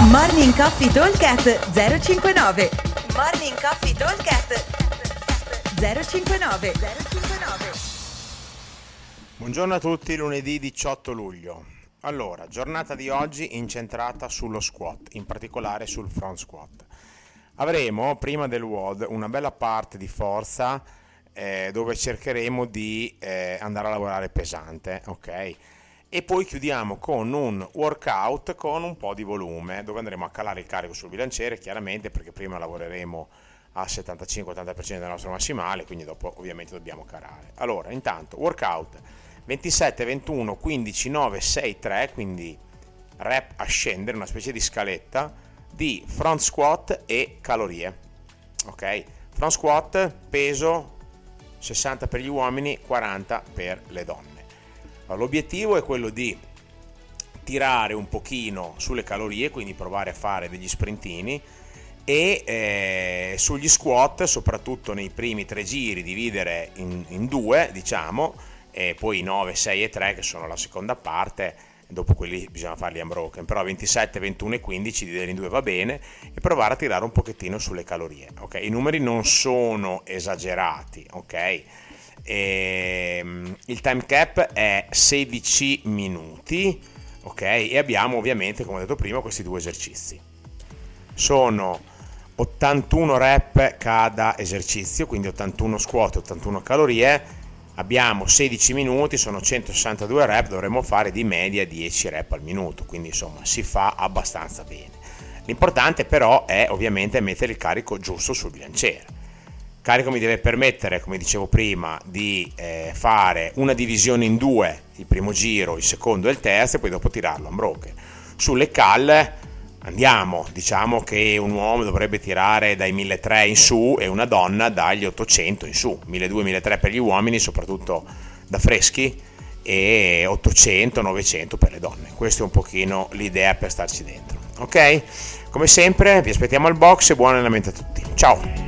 Morning Coffee Talkcast 059 Morning Coffee Talkcast 059 059 Buongiorno a tutti, lunedì 18 luglio. Allora, giornata di oggi incentrata sullo squat, in particolare sul front squat. Avremo prima del WOD una bella parte di forza eh, dove cercheremo di eh, andare a lavorare pesante, ok? E poi chiudiamo con un workout con un po' di volume dove andremo a calare il carico sul bilanciere chiaramente perché prima lavoreremo al 75-80% del nostro massimale quindi dopo ovviamente dobbiamo calare. Allora intanto workout 27 21 15 9 6 3 quindi rep a scendere una specie di scaletta di front squat e calorie ok? Front squat peso 60 per gli uomini 40 per le donne L'obiettivo è quello di tirare un pochino sulle calorie, quindi provare a fare degli sprintini e eh, sugli squat, soprattutto nei primi tre giri, dividere in, in due, diciamo, e poi 9, 6 e 3 che sono la seconda parte, dopo quelli bisogna farli unbroken, però 27, 21 e 15 dividere in due va bene e provare a tirare un pochettino sulle calorie, ok? I numeri non sono esagerati, ok? E, il time cap è 16 minuti, ok? E abbiamo ovviamente, come ho detto prima, questi due esercizi. Sono 81 rep cada esercizio, quindi 81 squat, 81 calorie. Abbiamo 16 minuti, sono 162 rep, dovremmo fare di media 10 rep al minuto, quindi insomma si fa abbastanza bene. L'importante però è ovviamente mettere il carico giusto sul bilanciere carico mi deve permettere, come dicevo prima, di eh, fare una divisione in due, il primo giro, il secondo e il terzo, e poi dopo tirarlo a broche. Sulle calle andiamo, diciamo che un uomo dovrebbe tirare dai 1300 in su e una donna dagli 800 in su, 1200-1300 per gli uomini, soprattutto da freschi, e 800-900 per le donne. Questa è un pochino l'idea per starci dentro. Ok? Come sempre vi aspettiamo al box e buon allenamento a tutti. Ciao!